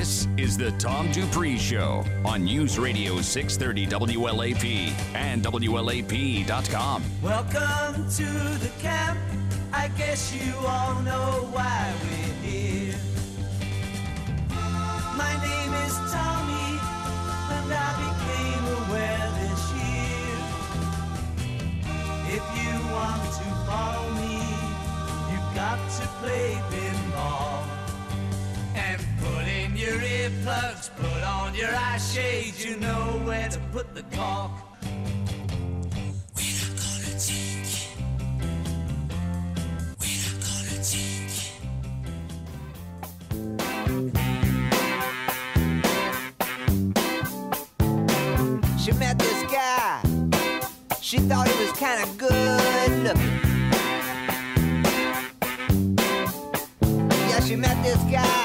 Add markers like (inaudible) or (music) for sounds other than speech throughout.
This is the Tom Dupree Show on News Radio 630 WLAP and WLAP.com. Welcome to the camp. I guess you all know why we're here. My name is Tommy, and I became aware this year. If you want to follow me, you've got to play pinball. And put in your earplugs, put on your eye shades, you know where to put the cork. We're not gonna take it. We're not gonna take it. She met this guy. She thought he was kind of good looking. Yeah, she met this guy.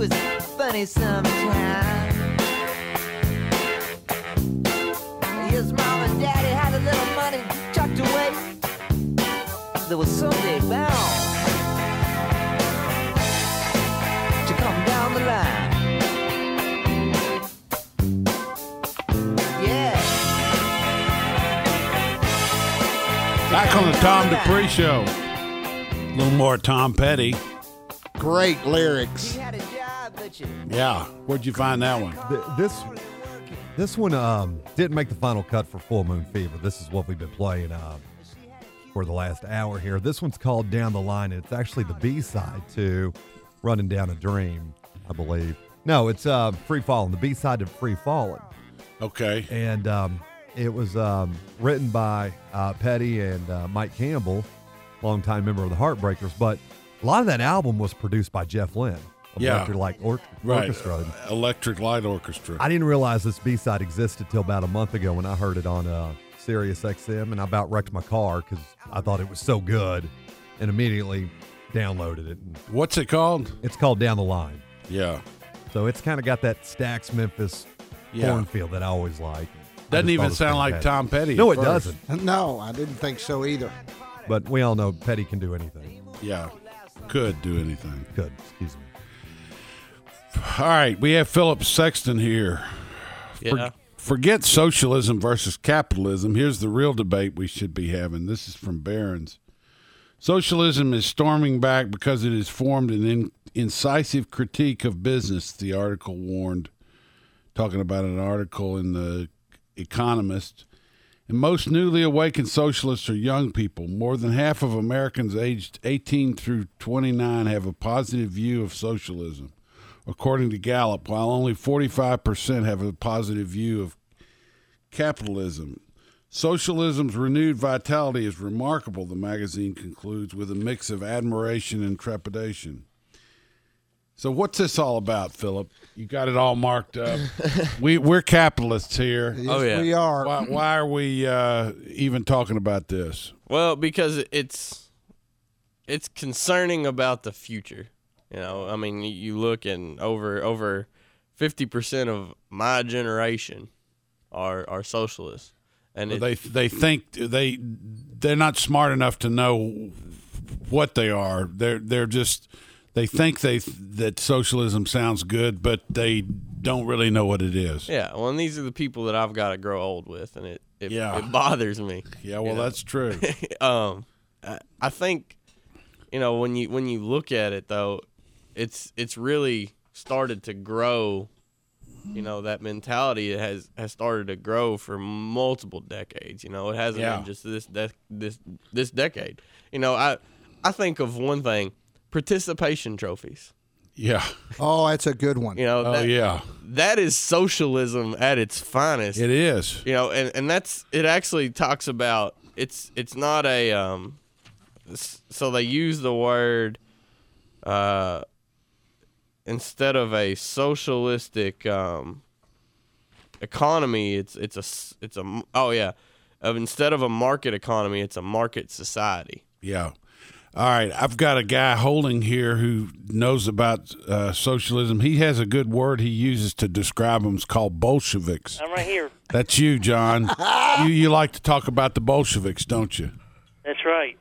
Was funny sometimes. His mom and daddy had a little money tucked away. There was someday bound to come down the line. Yeah. Back on the Tom Dupree Show. A little more Tom Petty. Great lyrics. He had a job, but you Yeah. Where'd you find that one? Th- this this one um, didn't make the final cut for Full Moon Fever. This is what we've been playing uh, for the last hour here. This one's called Down the Line. and It's actually the B side to Running Down a Dream, I believe. No, it's uh, Free Falling, the B side to Free Falling. Okay. And um, it was um, written by uh, Petty and uh, Mike Campbell, longtime member of the Heartbreakers. But a lot of that album was produced by Jeff Lynne of Yeah. Electric Light Or- Right. Orchestra. Electric Light Orchestra. I didn't realize this B side existed till about a month ago when I heard it on uh, Sirius XM, and I about wrecked my car because I thought it was so good, and immediately downloaded it. And What's it called? it's called Down the Line, Yeah. so it's kind of got that Stax Memphis Yeah. cornfield that I always like. Doesn't even sound like fantastic. Tom Petty. No, at it first. doesn't. No, I didn't think so either. But we all know Petty can do anything. Yeah. Could do anything. Good, excuse me. All right. We have Philip Sexton here. For- Yeah. forget socialism versus capitalism. Here's the real debate we should be having. This is from Barron's. Socialism is storming back because it has formed an in- incisive critique of business, the article warned, talking about an article in The Economist. And most newly awakened socialists are young people. More than half of Americans aged 18 through 29 have a positive view of socialism, according to Gallup, while only 45% have a positive view of capitalism. Socialism's renewed vitality is remarkable, the magazine concludes, with a mix of admiration and trepidation. So, what's this all about, Philip? You got it all marked up. (laughs) we, we're capitalists here. Yes, Oh, yeah. we are. Why, why are we uh, even talking about this? Well, because it's it's concerning about the future. You know, I mean, you- look and over over fifty percent of my generation are are socialists, and it, They they think they they're not smart enough to know what they are. They're they're just they think they that socialism sounds good, but they don't really know what it is. yeah. Well, and these are the people that I've got to grow old with, and it it, Yeah. it bothers me. Yeah, well, you know? that's true. (laughs) um, I, I think, you know, when you when you look at it though, it's it's really started to grow. You know that mentality has has started to grow for multiple decades. You know, it hasn't Yeah. been just this de- this this decade. You know, I I think of one thing: participation trophies. Yeah. (laughs) Oh, that's a good one. You know, Oh yeah. that is socialism at its finest It is. you know and, and that's it actually talks about it's it's not a um so they use the word uh instead of a socialistic um economy it's it's a it's a oh yeah of instead of a market economy it's a market society Yeah. All right, I've got a guy holding here who knows about uh, socialism. He has a good word he uses to describe them. It's called Bolsheviks. I'm right here. That's you, John. (laughs) you you like to talk about the Bolsheviks, don't you? That's right.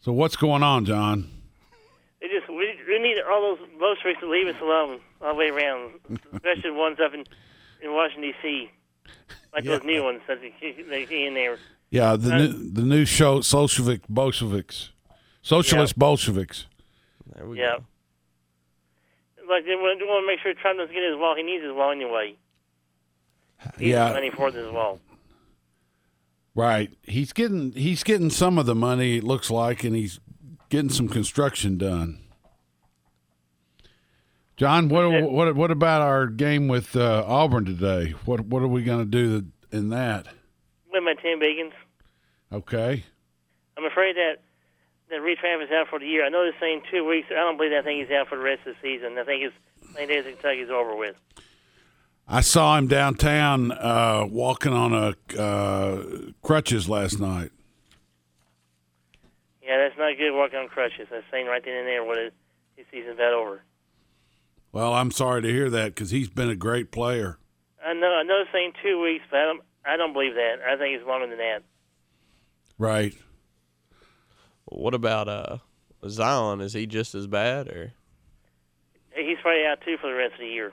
So what's going on, John? They just we, we need all those Bolsheviks to leave us alone all the way around, especially the ones up in, in Washington D.C. Like those new ones that they, they see in there. Yeah, the uh, new the new show Bolshevik Bolsheviks, socialist Bolsheviks. There we Yeah. go. Like they want, they want to make sure Trump doesn't get his wall. He needs his wall anyway. He Yeah. money for his wall. Right. He's getting he's getting some of the money. It looks like, and he's getting some construction done. John, what what what about our game with uh, Auburn today? What what are we going to do in that? With my ten bagans, Okay. I'm afraid that that Reid Travis is out for the year. I know they're saying two weeks. I don't believe that. I think he's out for the rest of the season. I think his playing days in Kentucky is over with. I saw him downtown uh, walking on a uh, crutches last night. Yeah, that's not good walking on crutches. That's saying right then and there what his season's about over. Well, I'm sorry to hear that because he's been a great player. I know. I know they're saying two weeks, but I don't. I don't believe that. I think it's longer than that. Right. What about uh Zion? Is he just as bad or? He's probably out too for the rest of the year.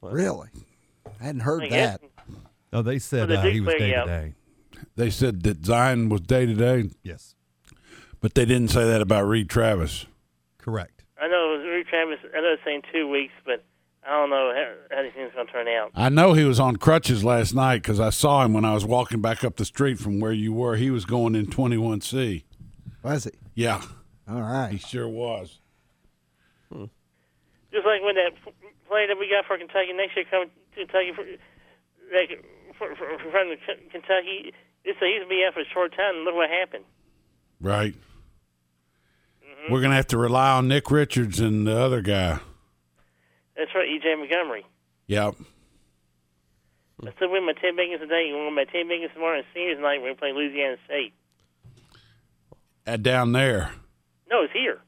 Really? I hadn't heard I that. No, they said the uh, he was day to day. They said that Zion was day to day, Yes, but they didn't say that about Reid Travis. correct. I Travis. I know they're saying two weeks, but I don't know how, how these things going to turn out. I know he was on crutches last night because I saw him when I was walking back up the street from where you were. He was going in 21C. Was he? Yeah, All right. he sure was. Hmm. Just like when that f- play that we got for Kentucky next year coming to Kentucky for, like, for, for, for from Kentucky. It's he's gonna be out for a short time. And look what happened. Right. Mm-hmm. We're going to have to rely on Nick Richards and the other guy. That's right, E.J. Montgomery. Yep. I still win my ten bangers today. and win my ten bangers tomorrow. And seniors night we're play Louisiana State. At down there. No, it's here.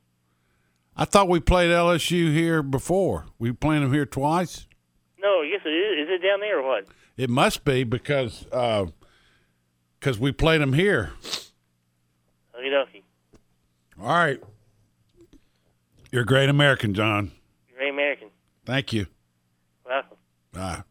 I thought we played LSU here before. We playing them here twice. No, yes, it is. Is it down there or what? It must be because uh, because we played them here. Okie dokie. All right. You're a great American, John. You're American. Thank you. Welcome. Ah.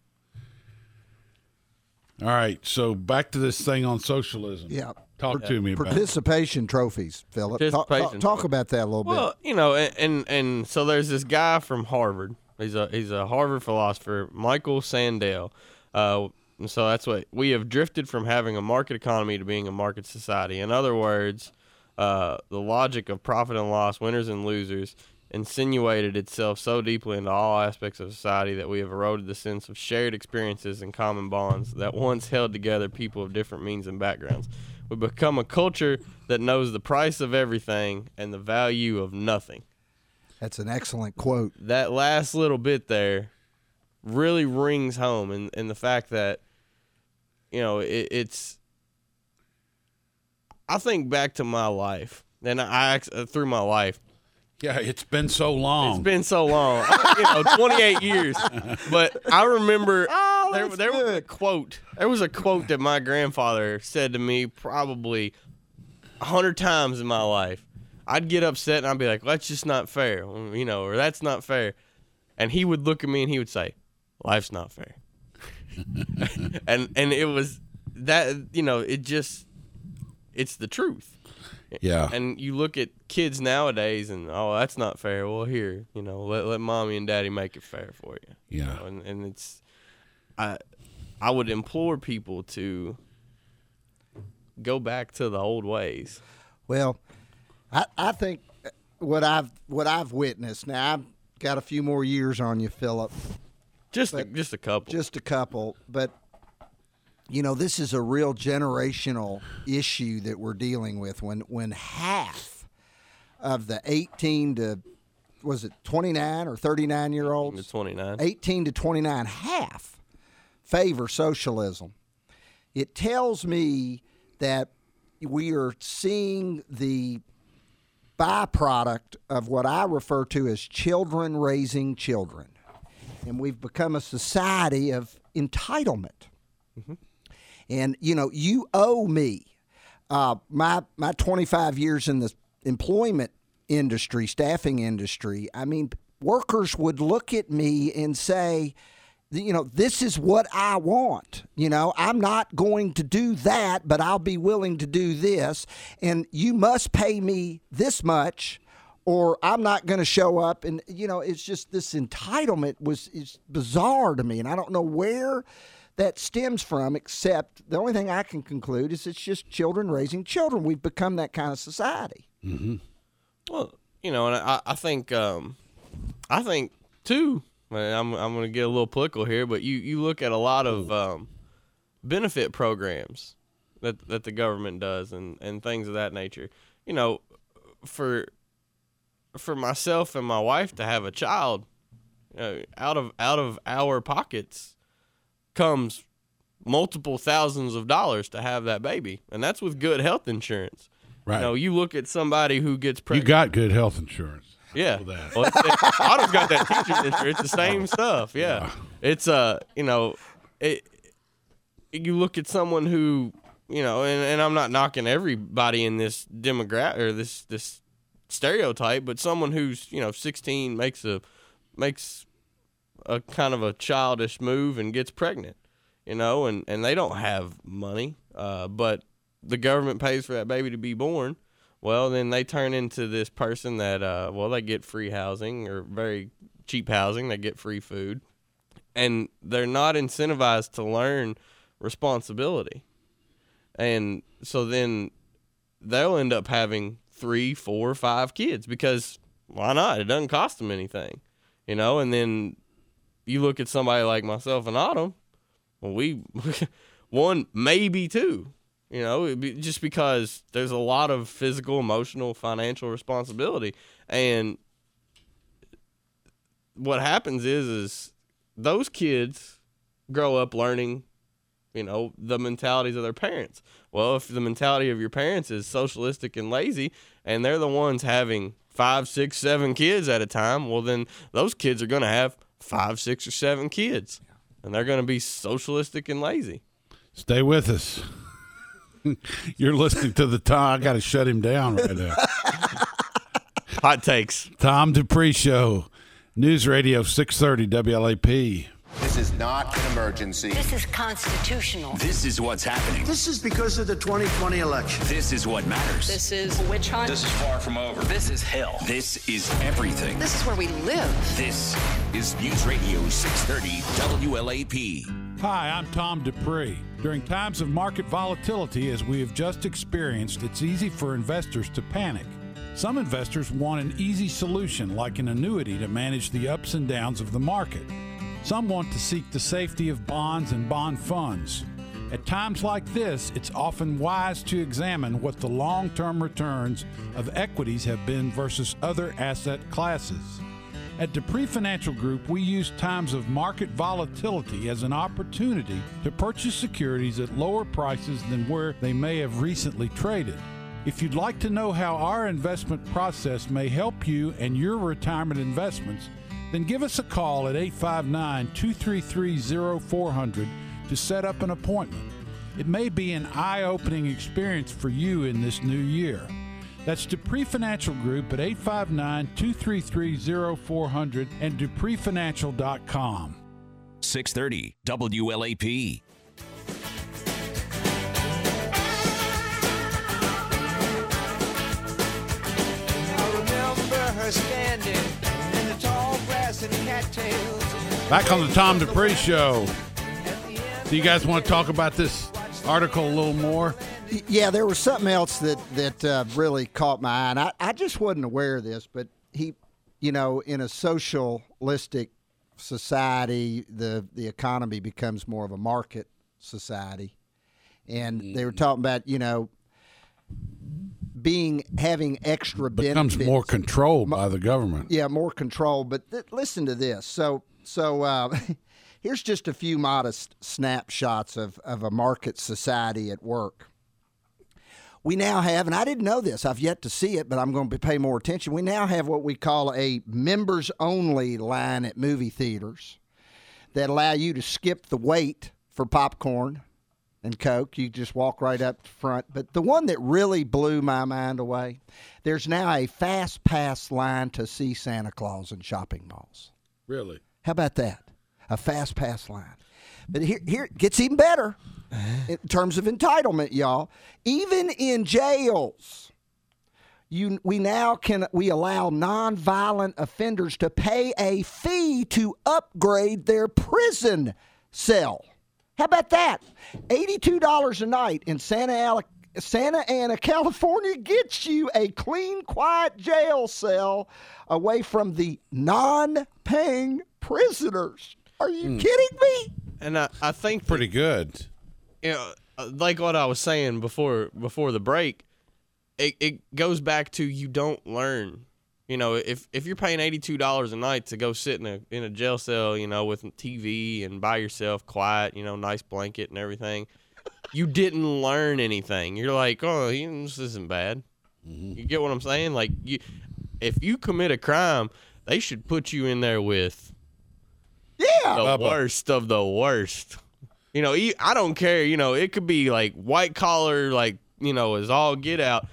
All right. So back to this thing on socialism. Yeah. Talk to me about it. Participation trophies, Philip. Talk, talk, talk about that a little bit. Well, you know, and, and and so there's this guy from Harvard. He's a he's a Harvard philosopher, Michael Sandel. Uh, and so that's what we have drifted from having a market economy to being a market society. In other words, uh, the logic of profit and loss, winners and losers, insinuated itself so deeply into all aspects of society that we have eroded the sense of shared experiences and common bonds that once held together people of different means and backgrounds. We become a culture that knows the price of everything and the value of nothing. That's an excellent quote. That last little bit there really rings home, and and the fact that you know it, it's. I think back to my life, and I act- through my life. Yeah, it's been so long. It's been so long, you know, (laughs) 28 years. But I remember (laughs) Oh, there, there was a quote. There was a quote that my grandfather said to me probably a hundred times in my life. I'd get upset and I'd be like, "That's just not fair," you know, or "That's not fair," and he would look at me and he would say, "Life's not fair," (laughs) and and it was that you know it just it's the truth. Yeah. And you look at kids nowadays, and oh, that's not fair. Well, here, you know, let let mommy and daddy make it fair for you. you Yeah. know, and and it's, I, I would implore people to go back to the old ways. Well, I, I think uh, what I've what I've witnessed. Now I've got a few more years on you, Philip. Just a, just a couple. Just a couple, but you know this is a real generational issue that we're dealing with. When when half of the 18 to was it 29 or 39 year olds, twenty nine. 18 to 29, half favor socialism. It tells me that we are seeing the byproduct of what I refer to as children raising children. And we've become a society of entitlement. Mm-hmm. And, you know, you owe me uh, my, my 25 years in the employment industry, staffing industry, I mean, workers would look at me and say, you know, this is what I want. You know, I'm not going to do that, but I'll be willing to do this. And you must pay me this much or I'm not going to show up. And, you know, it's just this entitlement was is bizarre to me. And I don't know where that stems from, except the only thing I can conclude is it's just children raising children. We've become that kind of society. Well, you know, and I, I think, um, I think too. I'm I'm going to get a little political here, but you you look at a lot of um, benefit programs that that the government does and and things of that nature. You know, for for myself and my wife to have a child, you know, out of out of our pockets comes multiple thousands of dollars to have that baby, and that's with good health insurance. Right. You know, you look at somebody who gets You got good health insurance. Yeah. that. Well, Autumn's got that teacher insurance. It's the same (laughs) stuff. Yeah. It's uh, you know, it. You look at someone who, you know, and, and I'm not knocking everybody in this demographic or this this stereotype, but someone who's you know 16 makes a makes a kind of a childish move and gets pregnant, you know, and and they don't have money, uh, but the government pays for that baby to be born. Well, then they turn into this person that, uh, well, they get free housing or very cheap housing. They get free food, and they're not incentivized to learn responsibility. And so then they'll end up having three, four, five kids because why not? It doesn't cost them anything, you know. And then you look at somebody like myself and Autumn. Well, we (laughs) one, maybe two. You know, be- just because there's a lot of physical, emotional, financial responsibility, and what happens is, is those kids grow up learning, you know, the mentalities of their parents. Well, if the mentality of your parents is socialistic and lazy, and they're the ones having five, six, seven kids at a time, well, then those kids are going to have five, six, or seven kids, and they're going to be socialistic and lazy. Stay with us. (laughs) You're listening to the Tom. I got to shut him down right now. Hot takes. Tom Dupree Show, News Radio 630 WLAP. This is not an emergency. This is constitutional. This is what's happening. This is because of the 2020 election. This is what matters. This is a witch hunt. This is far from over. This is hell. This is everything. This is where we live. This is News Radio 630 WLAP. Hi, I'm Tom Dupree. During times of market volatility, as we have just experienced, it's easy for investors to panic. Some investors want an easy solution, like an annuity, to manage the ups and downs of the market. Some want to seek the safety of bonds and bond funds. At times like this, it's often wise to examine what the long term returns of equities have been versus other asset classes. At Dupree Financial Group, we use times of market volatility as an opportunity to purchase securities at lower prices than where they may have recently traded. If you'd like to know how our investment process may help you and your retirement investments, then give us a call at 859 233 0400 to set up an appointment. It may be an eye opening experience for you in this new year. That's Dupree Financial Group at 859 233 0400 and dupreefinancial.com. 630 WLAP. I remember her standing Back on the Tom Dupree Show. Do you guys want to talk about this article a little more? Yeah, there was something else that that uh, really caught my eye, and I, I just wasn't aware of this. But he, you know, in a socialistic society, the the economy becomes more of a market society, and they were talking about you know being having extra Becomes benefits. more controlled by the government. yeah, more control. But th- listen to this. So, so uh, (laughs) here's just a few modest snapshots of, of a market society at work. We now have, and I didn't know this, I've yet to see it, but I'm going to pay more attention. We now have what we call a members only line at movie theaters that allow you to skip the wait for popcorn and Coke. You just walk right up front. But the one that really blew my mind away, there's now a fast pass line to see Santa Claus in shopping malls. Really? How about that? A fast pass line. But here, here it gets even better uh-huh. in terms of entitlement, y'all. Even in jails, you we now can we allow nonviolent offenders to pay a fee to upgrade their prison cell. How about that? Eighty-two dollars a night in Santa Ana, Santa Ana, California gets you a clean, quiet jail cell away from the non-paying prisoners. Are you kidding me? And I, I think Pretty good. you know, uh, like what I was saying before before the break, it, it goes back to you don't learn. You know, if if you're paying eighty two dollars a night to go sit in a in a jail cell, you know, with TV and by yourself, quiet, you know, nice blanket and everything, you didn't learn anything. You're like, oh, this isn't bad. Mm-hmm. You get what I'm saying? Like you, if you commit a crime, they should put you in there with Yeah. the Bubba. worst of the worst. You know, I don't care. You know, it could be like white collar, like you know, is all get out.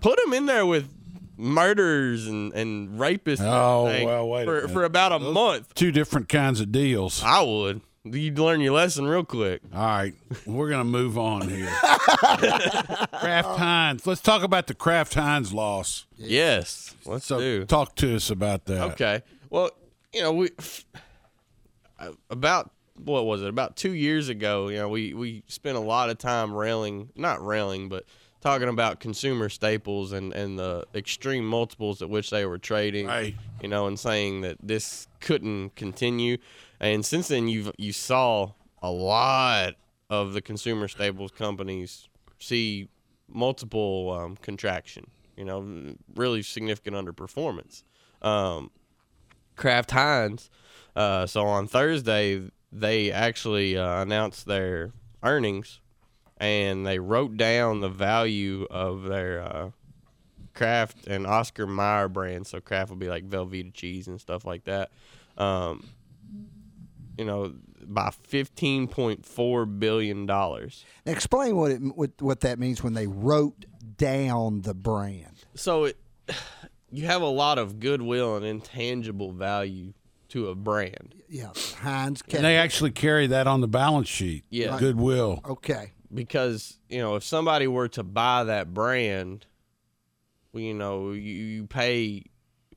Put them in there with murderers and and rapists. and Oh, everything well, wait for for about a month. Two different kinds of deals. I would. You'd learn your lesson real quick. All right, we're gonna move on here. (laughs) Kraft Heinz. Let's talk about the Kraft Heinz loss. Yes, let's So, do. talk to us about that. Okay. Well, you know, we uh, about what was it? About two years ago, you know, we we spent a lot of time railing, not railing, but talking about consumer staples and and the extreme multiples at which they were trading. Right. You know, and saying that this couldn't continue. And since then, you've you saw a lot of the consumer staples companies see multiple um, contraction. You know, really significant underperformance. Um, Kraft Heinz. Uh, so on Thursday, they actually uh, announced their earnings, and they wrote down the value of their uh, Kraft and Oscar Mayer brands. So Kraft would be like Velveeta cheese and stuff like that. Um, you know, by fifteen point four billion dollars. Explain what it what, what that means when they wrote down the brand. So it, you have a lot of goodwill and intangible value to a brand. Yeah, Heinz. And they actually carry that on the balance sheet. Yeah. Goodwill. Okay. Because you know if somebody were to buy that brand you know you, you pay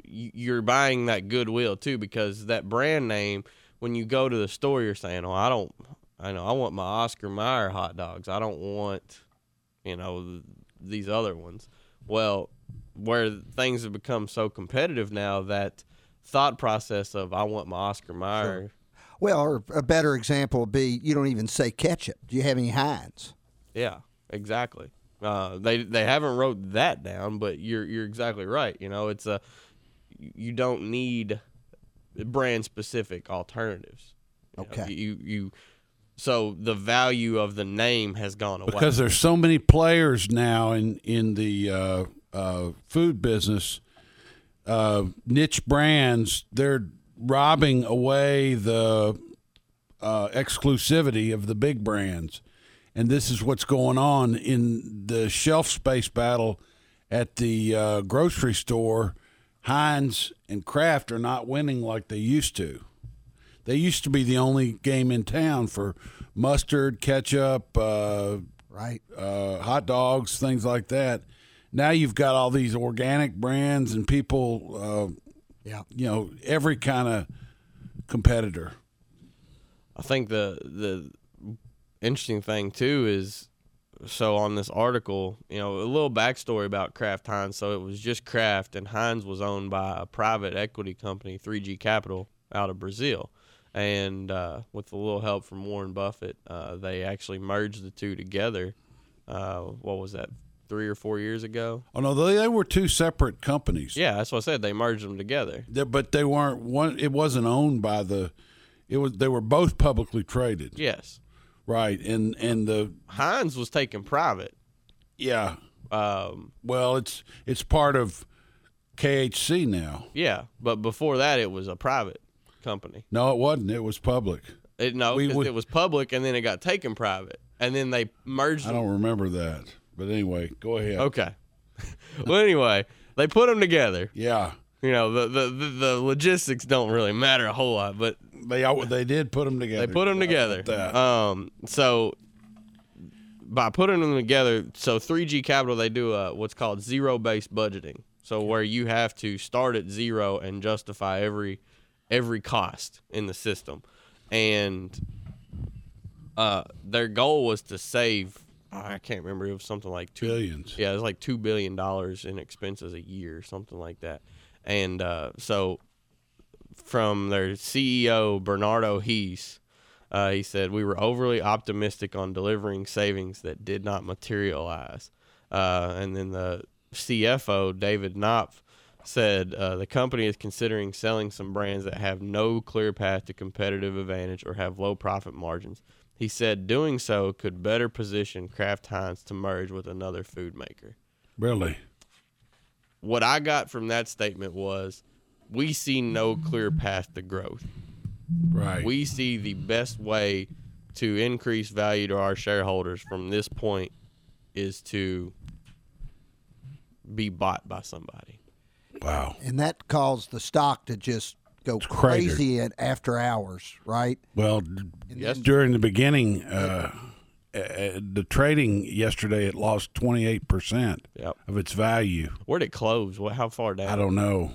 you- you're buying that goodwill too because that brand name when you go to the store you're saying oh i don't i know i want my oscar Mayer hot dogs. I don't want you know th- these other ones. Well where things have become so competitive now that thought process of i want my oscar Mayer Well, or a better example would be you don't even say ketchup. Do you have any Heinz? Yeah, exactly. Uh, they they haven't wrote that down, but you're you're exactly right. You know, it's a you don't need brand specific alternatives. You know, Okay. you you so the value of the name has gone away. because there's so many players now in in the uh, uh, food business, uh, niche brands. They're robbing away the uh, exclusivity of the big brands, and this is what's going on in the shelf space battle at the uh, grocery store. Heinz and Kraft are not winning like they used to. They used to be the only game in town for mustard, ketchup, uh, Right. uh, hot dogs, things like that. Now you've got all these organic brands and people, uh, Yeah. you know, every kind of competitor. I think the the interesting thing too is so on this article, you know, a little backstory about Kraft Heinz. So it was just Kraft, and Heinz was owned by a private equity company, 3G Capital, out of Brazil. And uh, with a little help from Warren Buffett, uh, they actually merged the two together. Uh, what was that? Three or four years ago. Oh no, they, they were two separate companies. Yeah, that's what I said. They merged them together. They- but they weren't one. It wasn't owned by the. It was. They were both publicly traded. Yes, Right, and and the Heinz was taken private. yeah. Um, Well, it's it's part of KHC now. yeah, but before that, it was a private company. No, it wasn't. It was public. It, no, We would- it was public and then it got taken private. and then they merged. I don't remember that. But anyway, go ahead. Okay. (laughs) well, anyway, they put them together. Yeah. You know, the, the the the logistics don't really matter a whole lot, but They they did put them together. they put them together. Um, so by putting them together, so 3G Capital they do a what's called zero-based budgeting. So where you have to start at zero and justify every every cost in the system, and uh, their goal was to save. I can't remember. It was something like two Billions. Yeah, it was like two billion dollars in expenses a year, something like that. And uh, so, from their CEO Bernardo Hees, uh, he said we were overly optimistic on delivering savings that did not materialize. Uh, and then the CFO David Knopf said uh, the company is considering selling some brands that have no clear path to competitive advantage or have low profit margins. He said doing so could better position Kraft Heinz to merge with another food maker. Really? What I got from that statement was we see no clear path to growth. Right. We see the best way to increase value to our shareholders from this point is to be bought by somebody. Wow. And that caused the stock to just go cratered. crazy at after hours, right? Well, d- during the beginning, uh, uh, the trading yesterday it lost 28% Yep. of its value. Where'd it close? What? How far down? I don't know.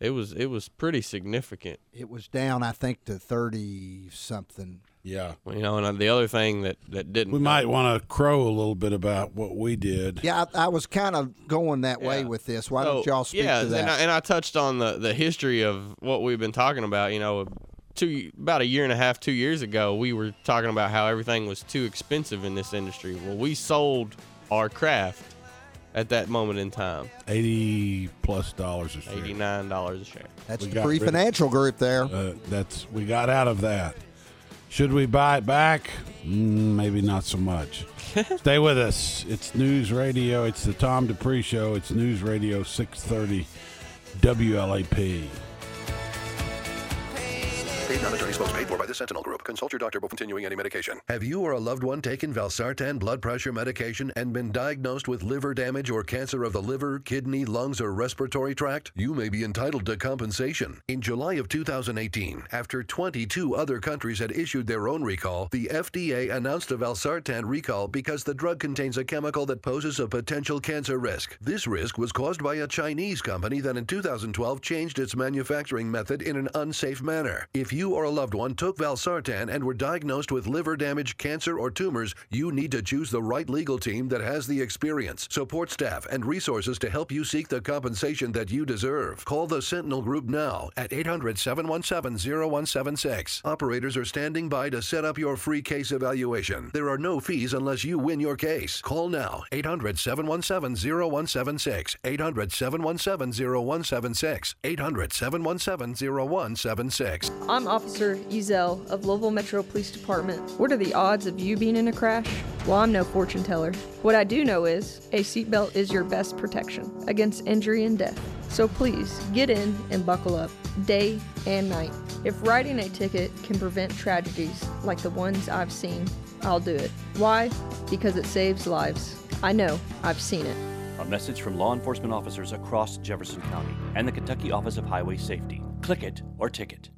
It was it was pretty significant. It was down, I think, to thirty something. Yeah. You know, and uh, the other thing that that didn't We might want to crow a little bit about what we did. Yeah, I, I was kind of going that way with this. Why don't y'all speak yeah, to that? And I, and I touched on the, the history of what we've been talking about. You know, two about a year and a half, two years ago, we were talking about how everything was too expensive in this industry. Well, we sold our Kraft at that moment in time, 80 plus dollars a share. eighty nine dollars a share. That's we the got free rid of- financial group there. Uh, that's we got out of that. Should we buy it back? Mm, maybe not so much. (laughs) Stay with us. It's News Radio. It's the Tom Dupree Show. It's News Radio 630 WLAP. Paid non-attorney spokes paid for by the Sentinel Group. Consult your doctor before continuing any medication. Have you or a loved one taken valsartan blood pressure medication and been diagnosed with liver damage or cancer of the liver, kidney, lungs, or respiratory tract? You may be entitled to compensation. In July of 2018, after 22 other countries had issued their own recall, the FDA announced a valsartan recall because the drug contains a chemical that poses a potential cancer risk. This risk was caused by a Chinese company that in 2012 changed its manufacturing method in an unsafe manner. If you or a loved one took valsartan and were diagnosed with liver damage, cancer, or tumors, you need to choose the right legal team that has the experience, support staff, and resources to help you seek the compensation that you deserve. Call the Sentinel Group now at 800 717 0176. Operators are standing by to set up your free case evaluation. There are no fees unless you win your case. Call now 800 717 0176. 800 717 0176. 800 717 0176. I'm Officer Ezel of Louisville Metro Police Department. What are the odds of you being in a crash? Well, I'm no fortune teller. What I do know is a seatbelt is your best protection against injury and death. So please get in and buckle up, day and night. If writing a ticket can prevent tragedies like the ones I've seen, I'll do it. Why? Because it saves lives. I know, I've seen it. A message from law enforcement officers across Jefferson County and the Kentucky Office of Highway Safety. Click it or ticket.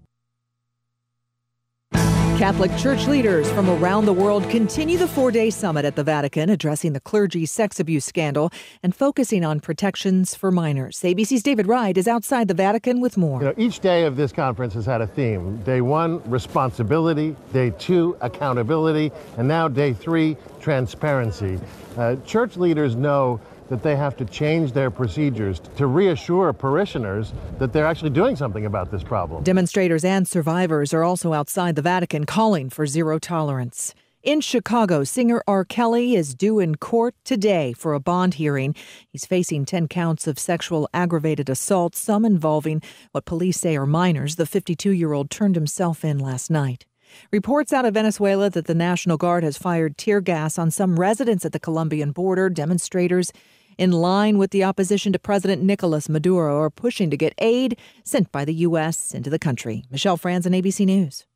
Catholic Church leaders from around the world continue the four day summit at the Vatican, addressing the clergy sex abuse scandal and focusing on protections for minors. ABC's David Wright is outside the Vatican with more. You know, each day of this conference has had a theme. Day one, responsibility. Day two, accountability. And now day three, transparency. Uh, church leaders know that they have to change their procedures to reassure parishioners that they're actually doing something about this problem. Demonstrators and survivors are also outside the Vatican calling for zero tolerance. In Chicago, singer R. Kelly is due in court today for a bond hearing. He's facing 10 counts of sexual aggravated assault, some involving what police say are minors. The 52 year old turned himself in last night. Reports out of Venezuela that the National Guard has fired tear gas on some residents at the Colombian border. Demonstrators in line with the opposition to President Nicolas Maduro are pushing to get aid sent by the U.S. into the country. Michelle Franzen, ABC News.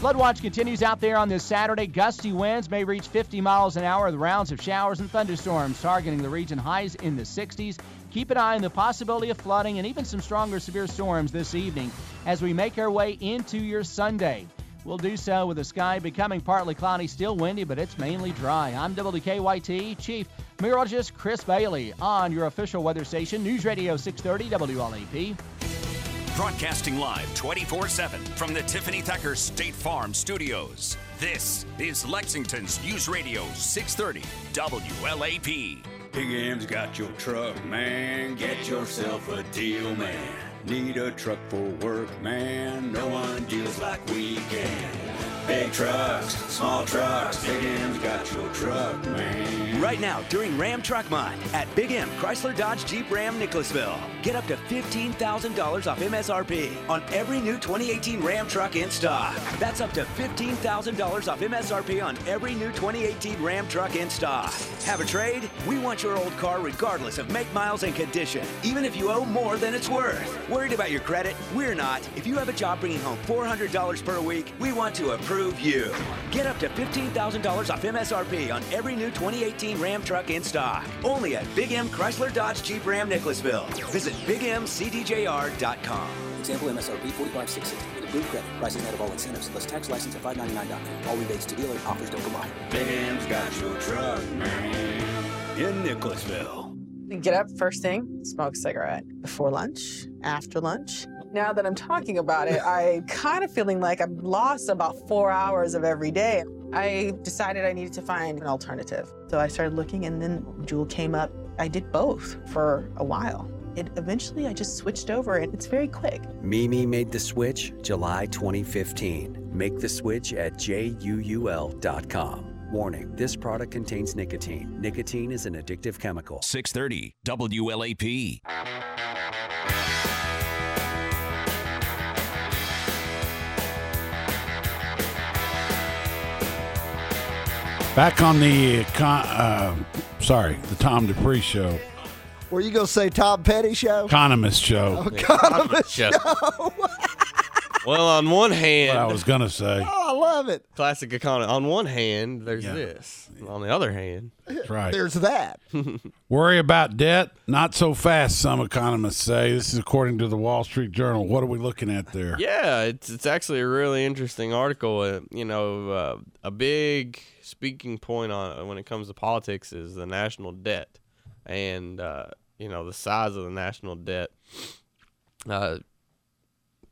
Flood watch continues out there on this Saturday. Gusty winds may reach 50 miles an hour with rounds of showers and thunderstorms targeting the region highs in the 60s. Keep an eye on the possibility of flooding and even some stronger severe storms this evening as we make our way into your Sunday. We'll do so with the sky becoming partly cloudy, still windy, but it's mainly dry. I'm WKYT Chief Meteorologist Chris Bailey on your official weather station, News Radio 630 WLAP. Broadcasting live 24 7 from the Tiffany Thacker State Farm Studios. This is Lexington's News Radio 630 WLAP. Big M's got your truck, man. Get yourself a deal, man. Need a truck for work, man. No one deals like we. Big trucks, small trucks. Big M's got your truck, man. Right now, during Ram Truck Month at Big M Chrysler Dodge Jeep Ram Nicholasville. Get up to $15,000 off MSRP on every new 2018 Ram truck in stock. That's up to $15,000 off MSRP on every new 2018 Ram truck in stock. Have a trade? We want your old car regardless of make, miles, and condition, even if you owe more than it's worth. Worried about your credit? We're not. If you have a job bringing home $400 per week, we want to approve you. Get up to $15,000 off MSRP on every new 2018 Ram truck in stock. Only at Big M Chrysler Dodge Jeep Ram Nicholasville. Visit BigMCDJR.com. Example MSRP 45660 with approved credit. Prices net of all incentives plus tax license at 599.com. All rebates to dealer offers don't apply. Big M's got your truck, man. In Nicholasville. Get up first thing, smoke a cigarette before lunch, after lunch. Now that I'm talking about it, I kind of feeling like I've lost about four hours of every day. I decided I needed to find an alternative. So I started looking and then JUUL came up. I did both for a while. It eventually I just switched over and it's very quick. Mimi made the switch July 2015. Make the switch at JUUL.com. Warning this product contains nicotine. Nicotine is an addictive chemical. 630 WLAP. Back on the con- uh, sorry, the Tom Dupree show, Were you gonna say Tom Petty show? economist show. Oh, economist show. show. (laughs) Well, on one hand, What I was gonna say. Oh, I love it. classic economy. On one hand, there's this. On the other hand, That's right. There's that. (laughs) Worry about debt? Not so fast, some economists say. This is according to the Wall Street Journal. What are we looking at there? Yeah, it's it's actually a really interesting article. Uh, you know, uh, a big speaking point on when it comes to politics is the national debt, and uh, you know the size of the national debt. Uh,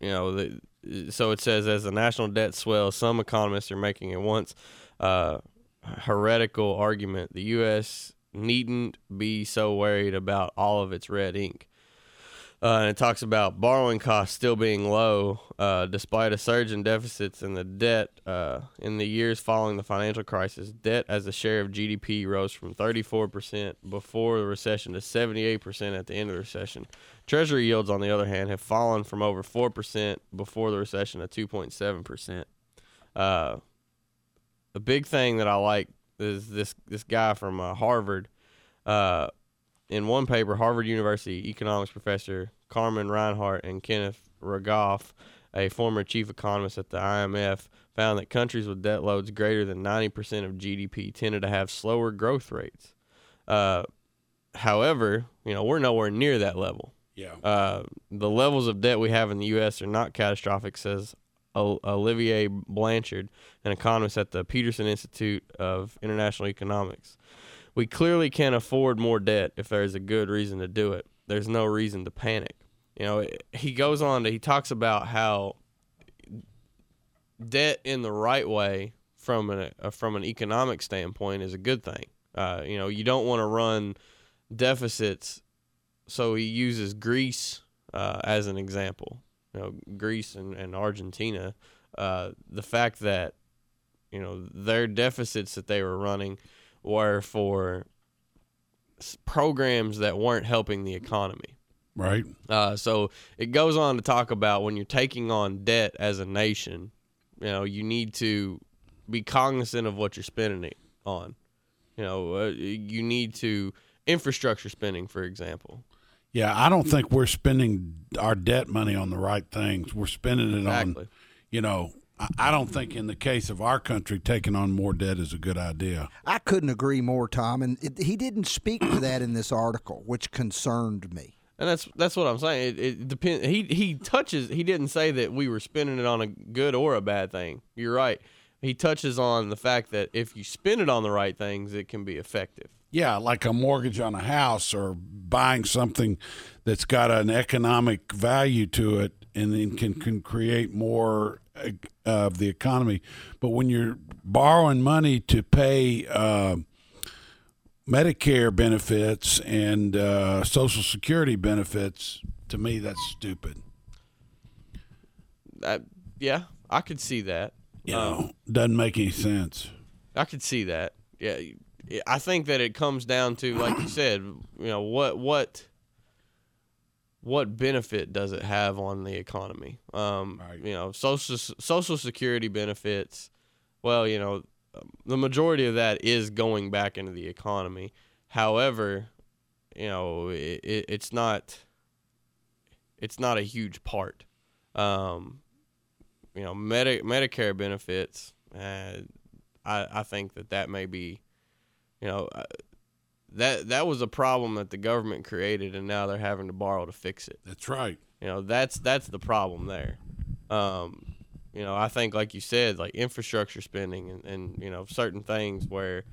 you know, the, so it says as the national debt swells, some economists are making a once uh, heretical argument: the U.S. needn't be so worried about all of its red ink. Uh, and it talks about borrowing costs still being low uh, despite a surge in deficits and the debt uh, in the years following the financial crisis. Debt as a share of GDP rose from 34% before the recession to 78% at the end of the recession. Treasury yields, on the other hand, have fallen from over 4% before the recession to 2.7%. Uh, the big thing that I like is this, this guy from uh, Harvard. In one paper, Harvard University economics professor Carmen Reinhart and Kenneth Rogoff, a former chief economist at the IMF, found that countries with debt loads greater than 90% of GDP tended to have slower growth rates. Uh, however, you know, we're nowhere near that level. Yeah. Uh, the levels of debt we have in the U.S. are not catastrophic, says Olivier Blanchard, an economist at the Peterson Institute of International Economics. We clearly can't afford more debt if there is a good reason to do it. There's no reason to panic. You know, he goes on to he talks about how debt in the right way from an uh, from an economic standpoint is a good thing. Uh, you know, you don't want to run deficits. So he uses Greece uh, as an example. You know, Greece and, and Argentina. Uh, the fact that you know their deficits that they were running were for programs that weren't helping the economy. Right. Uh, so it goes on to talk about when you're taking on debt as a nation, you know, you need to be cognizant of what you're spending it on. You know, uh, you need to infrastructure spending, for example. Yeah, I don't think we're spending our debt money on the right things. We're spending it on, you know, I- I don't think in the case of our country, taking on more debt is a good idea. I couldn't agree more, Tom. And it, he didn't speak to that in this article, which concerned me. And that's that's what I'm saying. It, it depends. He he touches. He didn't say that we were spending it on a good or a bad thing. You're right. He touches on the fact that if you spend it on the right things, it can be effective. Yeah, like a mortgage on a house or buying something that's got an economic value to it and then can, can create more uh, of the economy. But when you're borrowing money to pay uh, Medicare benefits and uh, Social Security benefits, to me, that's stupid. That yeah, I could see that. You know, doesn't make any sense. I could see that. Yeah, I think that it comes down to, like you said, you know, what what what benefit does it have on the economy? Um, You know, social social security benefits. Well, you know, the majority of that is going back into the economy. However, you know, it, it, it's not it's not a huge part. Um, you know, Medi- Medicare benefits. Uh, I I think that that may be, you know, uh, that that was a problem that the government created, and now they're having to borrow to fix it. That's right. You know, that's that's the problem there. Um, you know, I think like you said, like infrastructure spending and, and you know certain things where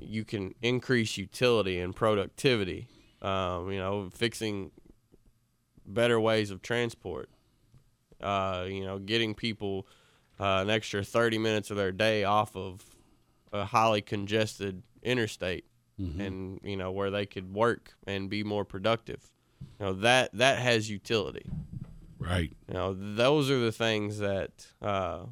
you can increase utility and productivity. Um, you know, fixing better ways of transport. Uh, you know, getting people uh, an extra 30 minutes of their day off of a highly congested interstate Mhm. and you know where they could work and be more productive you know that that has utility Right. you know those are the things that uh,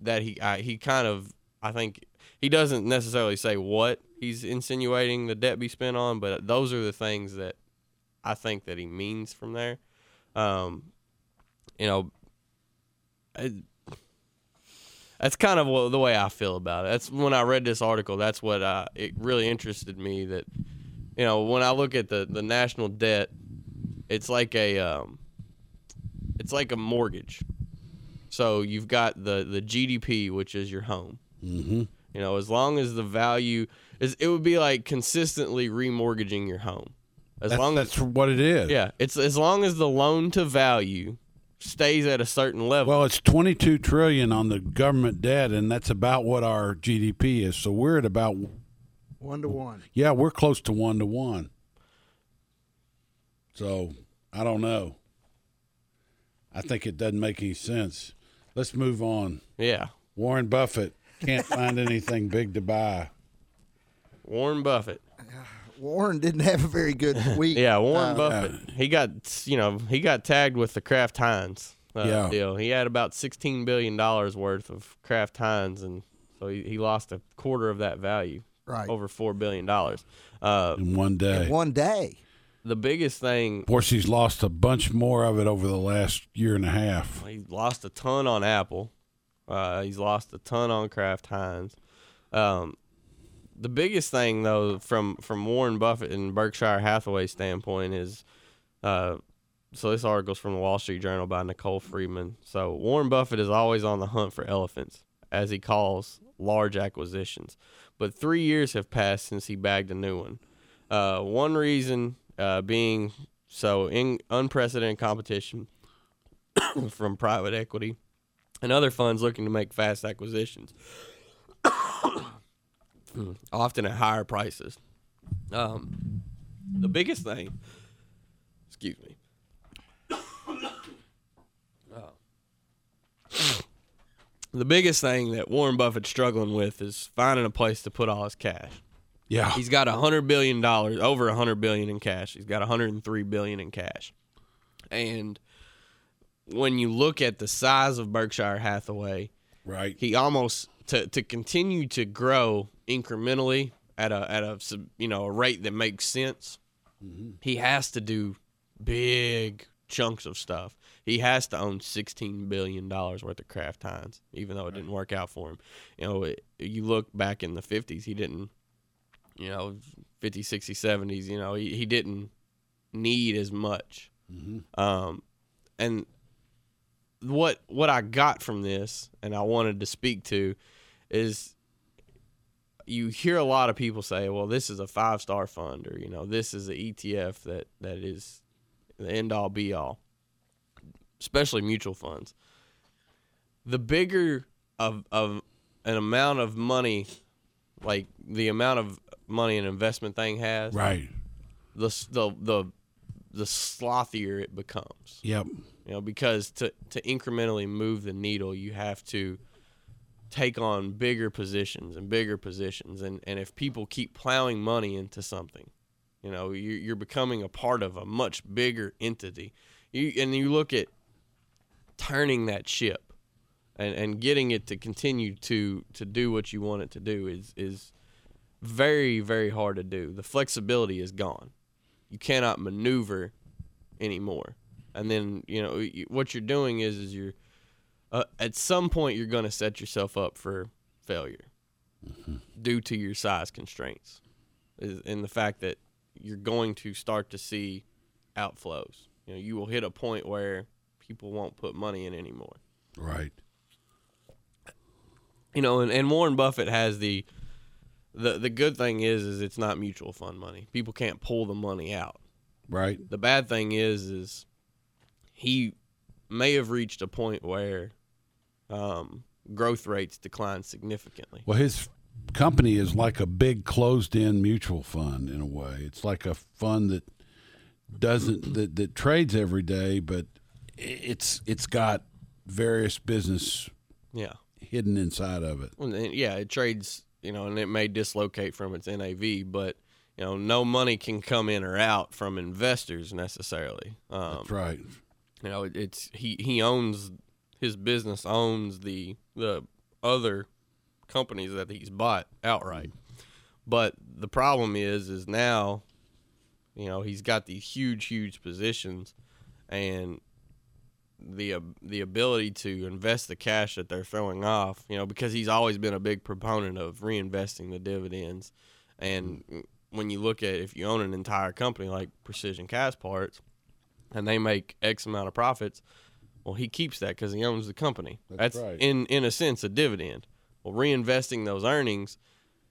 that he I, he kind of I think he doesn't necessarily say what he's insinuating the debt be spent on but those are the things that I think that he means from there um, you know I, that's kind of what, the way I feel about it. That's when I read this article. That's what I, it really interested me. That you know, when I look at the the national debt, it's like a um, it's like a mortgage. So you've got the the GDP, which is your home. Mm-hmm. You know, as long as the value is, it would be like consistently remortgaging your home. As That's- long that's as what it is. Yeah, it's as long as the loan to value stays at a certain level. Well, it's 22 trillion on the government debt, and that's about what our GDP is. So we're at about One to one. yeah, we're close to one to one. So I don't know. I think it doesn't make any sense. Let's move on. Yeah. Warren Buffett can't find anything big to buy. Warren Buffett. Warren didn't have a very good (laughs) week. Yeah, Warren Uh, Buffett. He got you know he got tagged with the Kraft Heinz uh, Yeah. deal. He had about sixteen billion dollars worth of Kraft Heinz, and so he, he lost a quarter of that value. Right. over four billion dollars uh, in one day. In One day. The biggest thing Of course, he's lost a bunch more of it over the last year and a half. He lost a ton on Apple. Uh, he's lost a ton on Kraft Heinz. Um, the biggest thing, though, from from Warren Buffett and Berkshire Hathaway standpoint is, uh, so this article's from the Wall Street Journal by Nicole Friedman. So Warren Buffett is always on the hunt for elephants, as he calls large acquisitions. But three years have passed since he bagged a new one. Uh, one reason uh, being so in unprecedented competition (coughs) from private equity and other funds looking to make fast acquisitions, often at higher prices. Um, the biggest thing, excuse me. Oh. (coughs) (coughs) The biggest thing that Warren Buffett's struggling with is finding a place to put all his cash. Yeah. He's got a hundred billion dollars, over a hundred billion in cash. He's got a hundred and three billion in cash. And when you look at the size of Berkshire Hathaway, right, he almost to to continue to grow incrementally at a at a you know a rate that makes sense. He has to do big chunks of stuff. He has to own sixteen billion dollars worth of Kraft Heinz, even though it didn't work out for him. You know, it, you look back in the fifties, he didn't. You know, 50s, 60s, 70s. You know, he, he didn't need as much. Um, and what what I got from this, and I wanted to speak to, is you hear a lot of people say, "Well, this is a five star fund," or you know, this is an ETF that that is the end all be all, especially mutual funds. The bigger of of an amount of money, like the amount of money an investment thing has, Right. The the the the slothier it becomes. Yep. You know, because to to incrementally move the needle, you have to take on bigger positions and bigger positions, and and if people keep plowing money into something, you know, you, you're becoming a part of a much bigger entity. You and you look at turning that ship and, and getting it to continue to to do what you want it to do is is very very hard to do. The flexibility is gone. You cannot maneuver anymore. And then you know what you're doing is is you're uh, at some point you're going to set yourself up for failure due to your size constraints, and the fact that you're going to start to see outflows. You know, you will hit a point where people won't put money in anymore. Right. You know, and, and Warren Buffett has the the the good thing is is it's not mutual fund money. People can't pull the money out. Right. The bad thing is is he may have reached a point where um, growth rates decline significantly. Well, his company is like a big closed-in mutual fund in a way. It's like a fund that doesn't (clears throat) that, that trades every day, but it's it's got various business Yeah. hidden inside of it. Well, yeah, it trades, you know, and it may dislocate from its NAV, but you know, no money can come in or out from investors necessarily. Um, That's right. You know, it, it's he he owns his business owns the the other companies that he's bought outright. But the problem is, is now, you know, he's got these huge, huge positions, and the uh, the ability to invest the cash that they're throwing off, you know, because he's always been a big proponent of reinvesting the dividends. And when you look at if you own an entire company like Precision Castparts, and they make X amount of profits, well, he keeps that because he owns the company. That's That's, right. in in a sense a dividend. Well, reinvesting those earnings,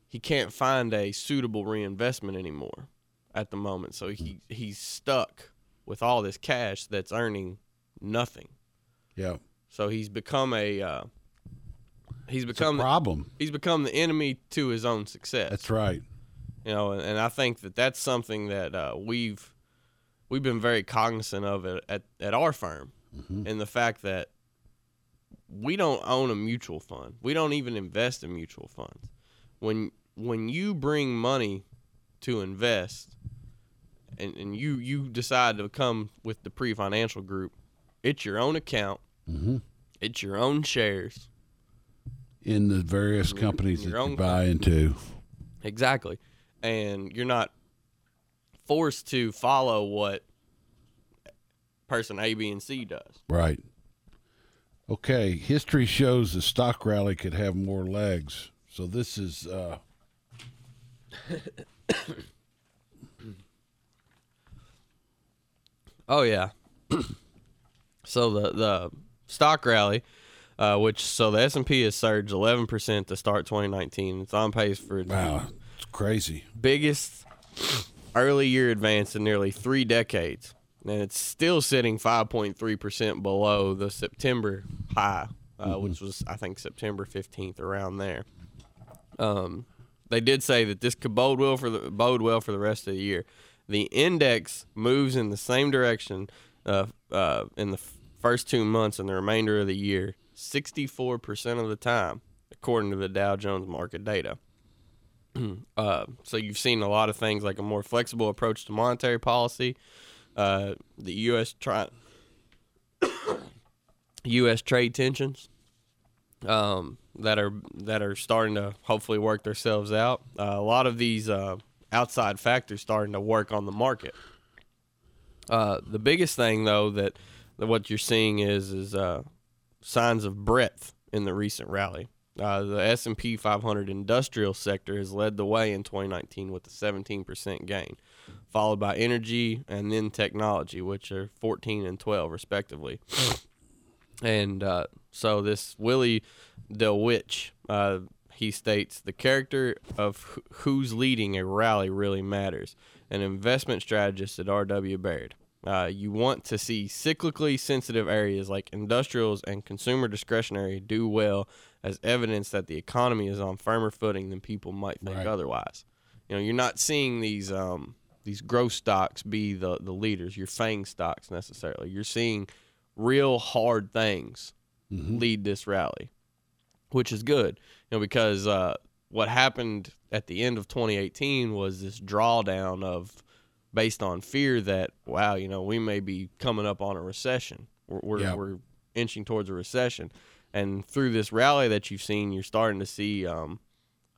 he can't find a suitable reinvestment anymore at the moment. So he he's stuck with all this cash that's earning nothing. Yeah. So he's become a uh, he's become problem. he's become the enemy to his own success. That's right. You know, and, and I think that that's something that uh, we've we've been very cognizant of it at at our firm, and the fact that we don't own a mutual fund. We don't even invest in mutual funds. When when you bring money to invest, and, and you you decide to come with Dupree financial group, it's your own account. Mm-hmm. It's your own shares. In the various companies your that you buy into. Exactly. And you're not forced to follow what person A, B, and C does. Right. Okay. History shows the stock rally could have more legs. So this is uh (coughs) Oh yeah. (coughs) so the the stock rally, uh, which so the S and P has surged eleven percent to start 2019. It's on pace for wow, it's crazy. biggest early year advance in nearly three decades, and it's still sitting 5.3 percent below the September high, uh, which was I think September 15th, around there. Um, they did say that this could bode well for the bode well for the rest of the year. The index moves in the same direction uh, uh, in the f- first two months and the remainder of the year, 64% of the time, according to the Dow Jones market data. (clears throat) uh, so you've seen a lot of things like a more flexible approach to monetary policy. Uh, the U.S. try (coughs) U.S. trade tensions um, that are that are starting to hopefully work themselves out. Uh, a lot of these uh, outside factors starting to work on the market. Uh, the biggest thing, though, that, that what you're seeing is is uh, signs of breadth in the recent rally. Uh, the S&P 500 industrial sector has led the way in 2019 with a 17% gain, followed by energy and then technology, which are 14 and 12 respectively. And uh, so this Willie Delwiche, uh, he states the character of wh- who's leading a rally really matters. An investment strategist at R.W. Baird. Uh, you want to see cyclically sensitive areas like industrials and consumer discretionary do well as evidence that the economy is on firmer footing than people might think Right. otherwise. You know, you're not seeing these um, these growth stocks be the, the leaders, your FANG stocks necessarily. You're seeing real hard things lead this rally, which is good. You know, because uh, what happened at the end of 2018 was this drawdown of based on fear that wow, you know, we may be coming up on a recession. We're we're, Yeah. we're inching towards a recession, and through this rally that you've seen, you're starting to see um,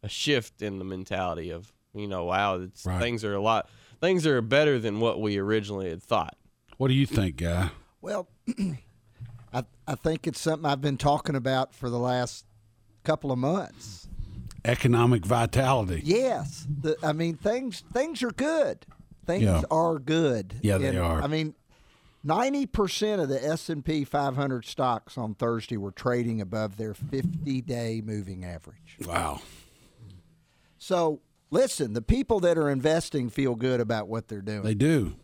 a shift in the mentality of you know, wow, it's, Right. things are a lot, things are better than what we originally had thought. What do you think, guy? Well, (clears throat) I I think it's something I've been talking about for the last couple of months. Economic vitality. Yes, the, I mean things things are good. Things Yeah. are good. Yeah, they are. I mean, ninety percent of the S and P 500 stocks on Thursday were trading above their 50-day moving average. Wow. So listen, the people that are investing feel good about what they're doing. They do.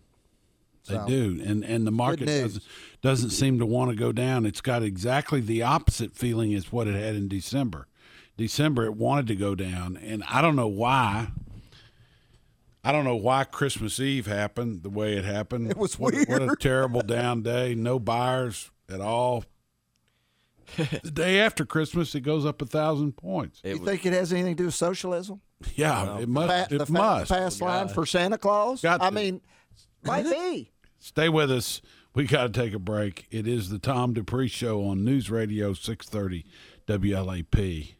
They So, do, and and the market doesn't, doesn't seem to want to go down. It's got exactly the opposite feeling as what it had in December. December it wanted to go down, and I don't know why. I don't know why Christmas Eve happened the way it happened. It was what, What a terrible down day. No buyers at all. (laughs) the day after Christmas, it goes up a thousand points. you think it has anything to do with socialism? Yeah, it must. Fa- it the fa- must. fast line for Santa Claus. Got I to. mean, might be. (laughs) Stay with us. We got to take a break. It is the Tom Dupree Show on News Radio 630 WLAP.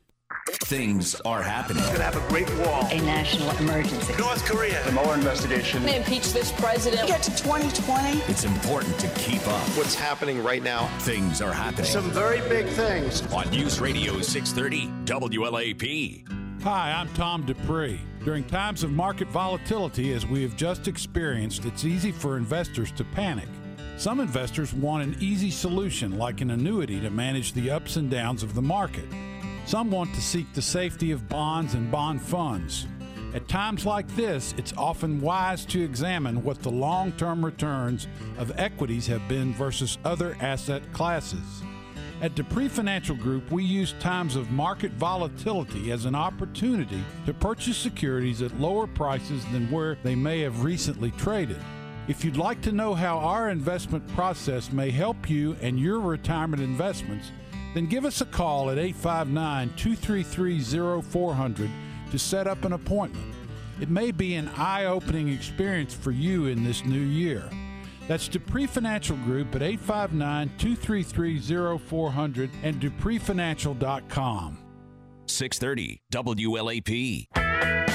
Things are happening. We're Gonna have a great wall. A national emergency. North Korea. The Mueller investigation. impeach this president. Get to 2020. It's important to keep up. What's happening right now? Things are happening. Some very big things. on News Radio 630 WLAP. Hi, I'm Tom Dupree. During times of market volatility, as we have just experienced, it's easy for investors to panic. Some investors want an easy solution, like an annuity, to manage the ups and downs of the market. Some want to seek the safety of bonds and bond funds. At times like this, it's often wise to examine what the long term returns of equities have been versus other asset classes. At Dupree Financial Group, we use times of market volatility as an opportunity to purchase securities at lower prices than where they may have recently traded. If you'd like to know how our investment process may help you and your retirement investments, then give us a call at 859 233 0400 to set up an appointment. It may be an eye opening experience for you in this new year. That's Dupree Financial Group at 859 233 0400 and dupreefinancial.com. 630 WLAP.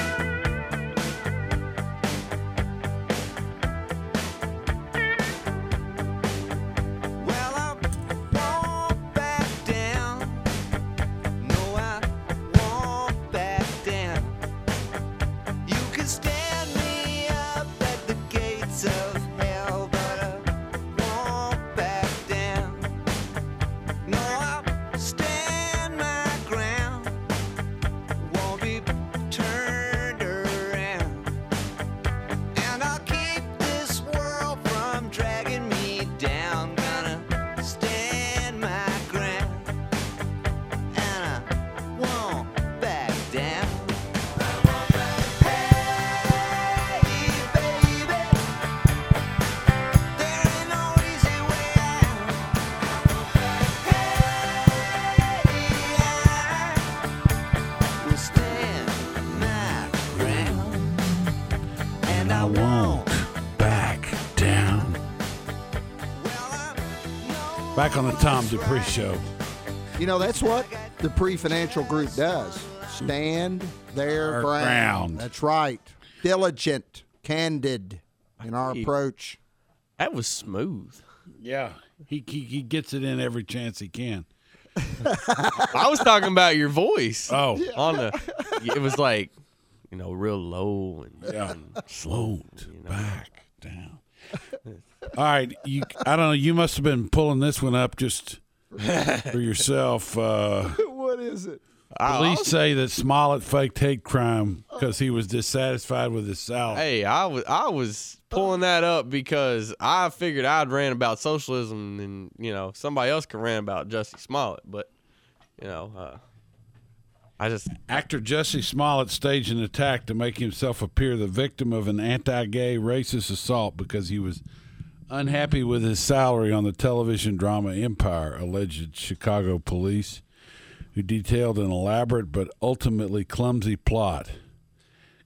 Back on the Tom Dupree Show. You know, that's what Dupree Financial Group does. Stand their ground. ground. That's right. Diligent, candid in our He- approach. That was smooth. Yeah, he, he he gets it in every chance he can. (laughs) I was talking about your voice. Oh. on the. It was like, you know, real low and Yeah. and Slow back down. All right, you. I don't know. You must have been pulling this one up just for yourself. Uh, (laughs) what is it? Police say that Smollett faked hate crime because he was dissatisfied with his salary. Hey, I was I was pulling that up because I figured I'd rant about socialism and you know somebody else could rant about Jussie Smollett, but you know, uh, I just Actor Jussie Smollett staged an attack to make himself appear the victim of an anti-gay racist assault because he was unhappy with his salary on the television drama Empire, alleged Chicago police, who detailed an elaborate but ultimately clumsy plot.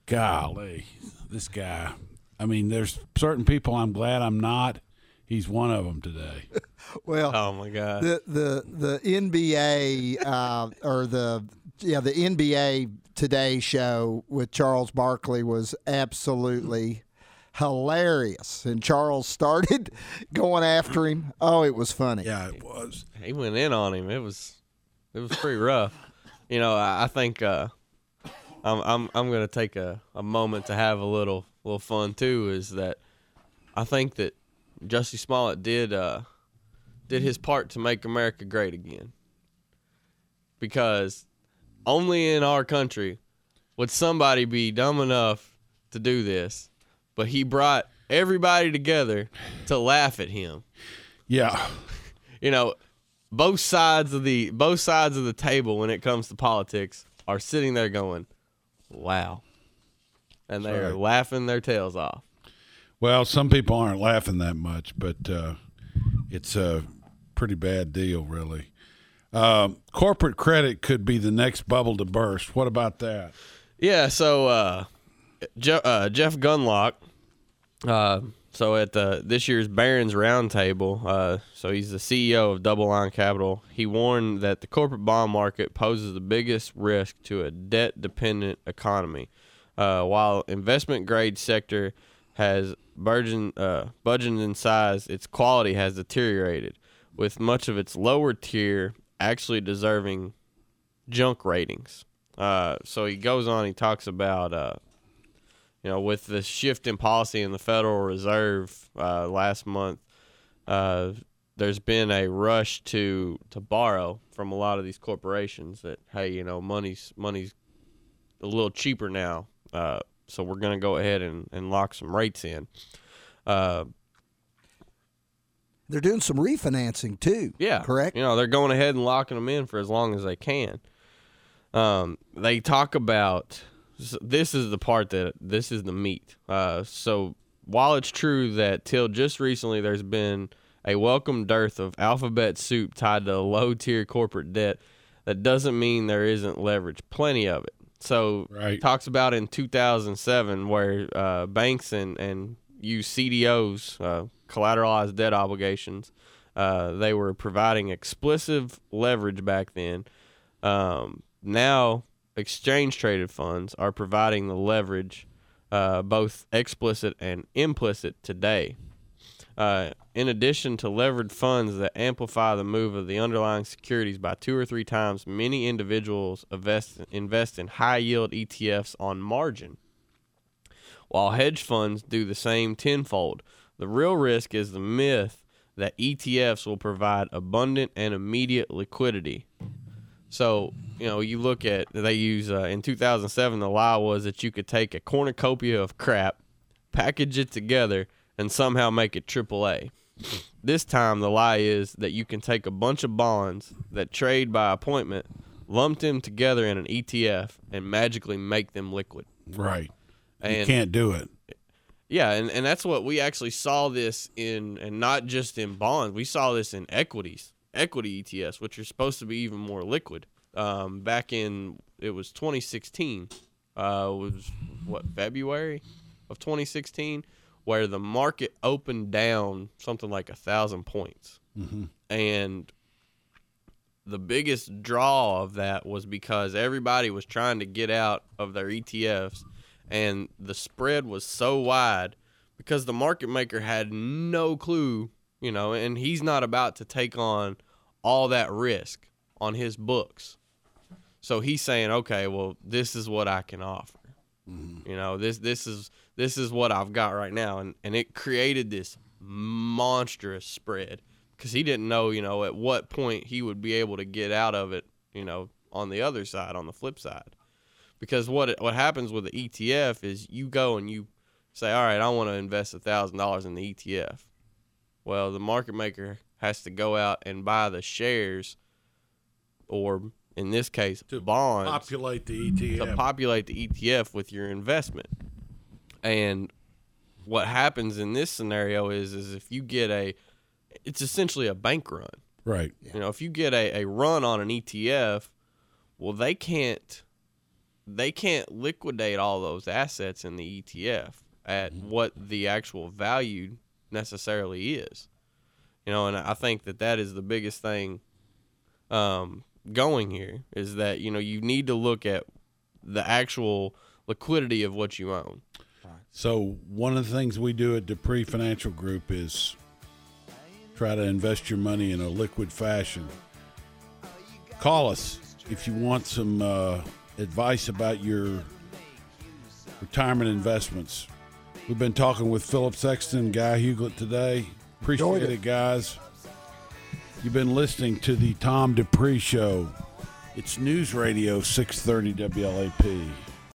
Golly, this guy. I mean, there's certain people I'm glad I'm not. He's one of them today. (laughs) Well, oh my god, the the the NBA uh, or the yeah the NBA Today show with Charles Barkley was absolutely hilarious, and Charles started (laughs) going after him. Oh, it was funny. Yeah, it was. he went in on him. It was it was pretty rough. You know, I, I think uh, I'm I'm I'm gonna take a, a moment to have a little little fun too. Is that I think that Jussie Smollett did uh, did his part to make America great again. Because only in our country would somebody be dumb enough to do this, but he brought everybody together to laugh at him. Yeah. (laughs) You know, both sides of the both sides of the table when it comes to politics are sitting there going, "Wow," and they're Sorry. laughing their tails off. Well, some people aren't laughing that much, but uh, it's a pretty bad deal, really. Um, corporate credit could be the next bubble to burst. What about that? Yeah, so uh, Je- uh, Jeff Gundlach, uh, so at the this year's Barron's Roundtable, uh, so he's the CEO of DoubleLine Capital. He warned that the corporate bond market poses the biggest risk to a debt-dependent economy, uh, while investment grade sector has burgeoned, uh, in size. Its quality has deteriorated, with much of its lower tier actually deserving junk ratings. Uh, so he goes on. He talks about, uh, you know, with the shift in policy in the Federal Reserve uh, last month, uh, there's been a rush to to borrow from a lot of these corporations. That hey, you know, money's money's a little cheaper now, uh, so we're gonna go ahead and, and lock some rates in. Uh, They're doing some refinancing too. Yeah, correct. You know, they're going ahead and locking them in for as long as they can. Um, they talk about this is the part that this is the meat. Uh, so while it's true that till just recently there's been a welcome dearth of alphabet soup tied to low tier corporate debt, that doesn't mean there isn't leverage. Plenty of it. So right. talks about in 2007 where uh, banks and and use CDOs, uh, collateralized debt obligations. Uh, they were providing explicit leverage back then. Um, now, exchange traded funds are providing the leverage, uh, both explicit and implicit today. Uh, in addition to levered funds that amplify the move of the underlying securities by two or three times, many individuals invest, invest in high yield ETFs on margin, while hedge funds do the same tenfold. The real risk is the myth that ETFs will provide abundant and immediate liquidity. So, you know, you look at, they use, uh, in 2007, the lie was that you could take a cornucopia of crap, package it together, and somehow make it AAA. This time, the lie is that you can take a bunch of bonds that trade by appointment, lump them together in an ETF, and magically make them liquid. Right. you can't do it. Yeah, and, and that's what we actually saw this in, and not just in bonds. We saw this in equities, equity ETFs, which are supposed to be even more liquid. Um, back in it was 2016, uh, was what February of 2016, where the market opened down something like a thousand points, Mhm. and the biggest draw of that was because everybody was trying to get out of their ETFs and the spread was so wide because the market maker had no clue, you know, and he's not about to take on all that risk on his books. So he's saying, "Okay, well, this is what I can offer." Mm-hmm. You know, this this is this is what I've got right now and and it created this monstrous spread because he didn't know, you know, at what point he would be able to get out of it, you know, on the other side, on the flip side. Because what what happens with the ETF is you go and you say, all right, I want to invest a thousand dollars in the ETF. Well, the market maker has to go out and buy the shares, or in this case, bonds To Populate the ETF, to populate the ETF with your investment. And what happens in this scenario is is if you get a it's essentially a bank run. Right. You know, if you get a, a run on an ETF, well they can't they can't liquidate all those assets in the ETF at what the actual value necessarily is. You know, and I think that that is the biggest thing um, going here is that you know you need to look at the actual liquidity of what you own. So one of the things we do at Dupree Financial Group is try to invest your money in a liquid fashion. Call us if you want some uh, advice about your retirement investments. We've been talking with Philip Sexton, Guy Huglet today. Appreciate it. it. guys. You've been listening to the Tom Dupree Show. It's News Radio 630 WLAP.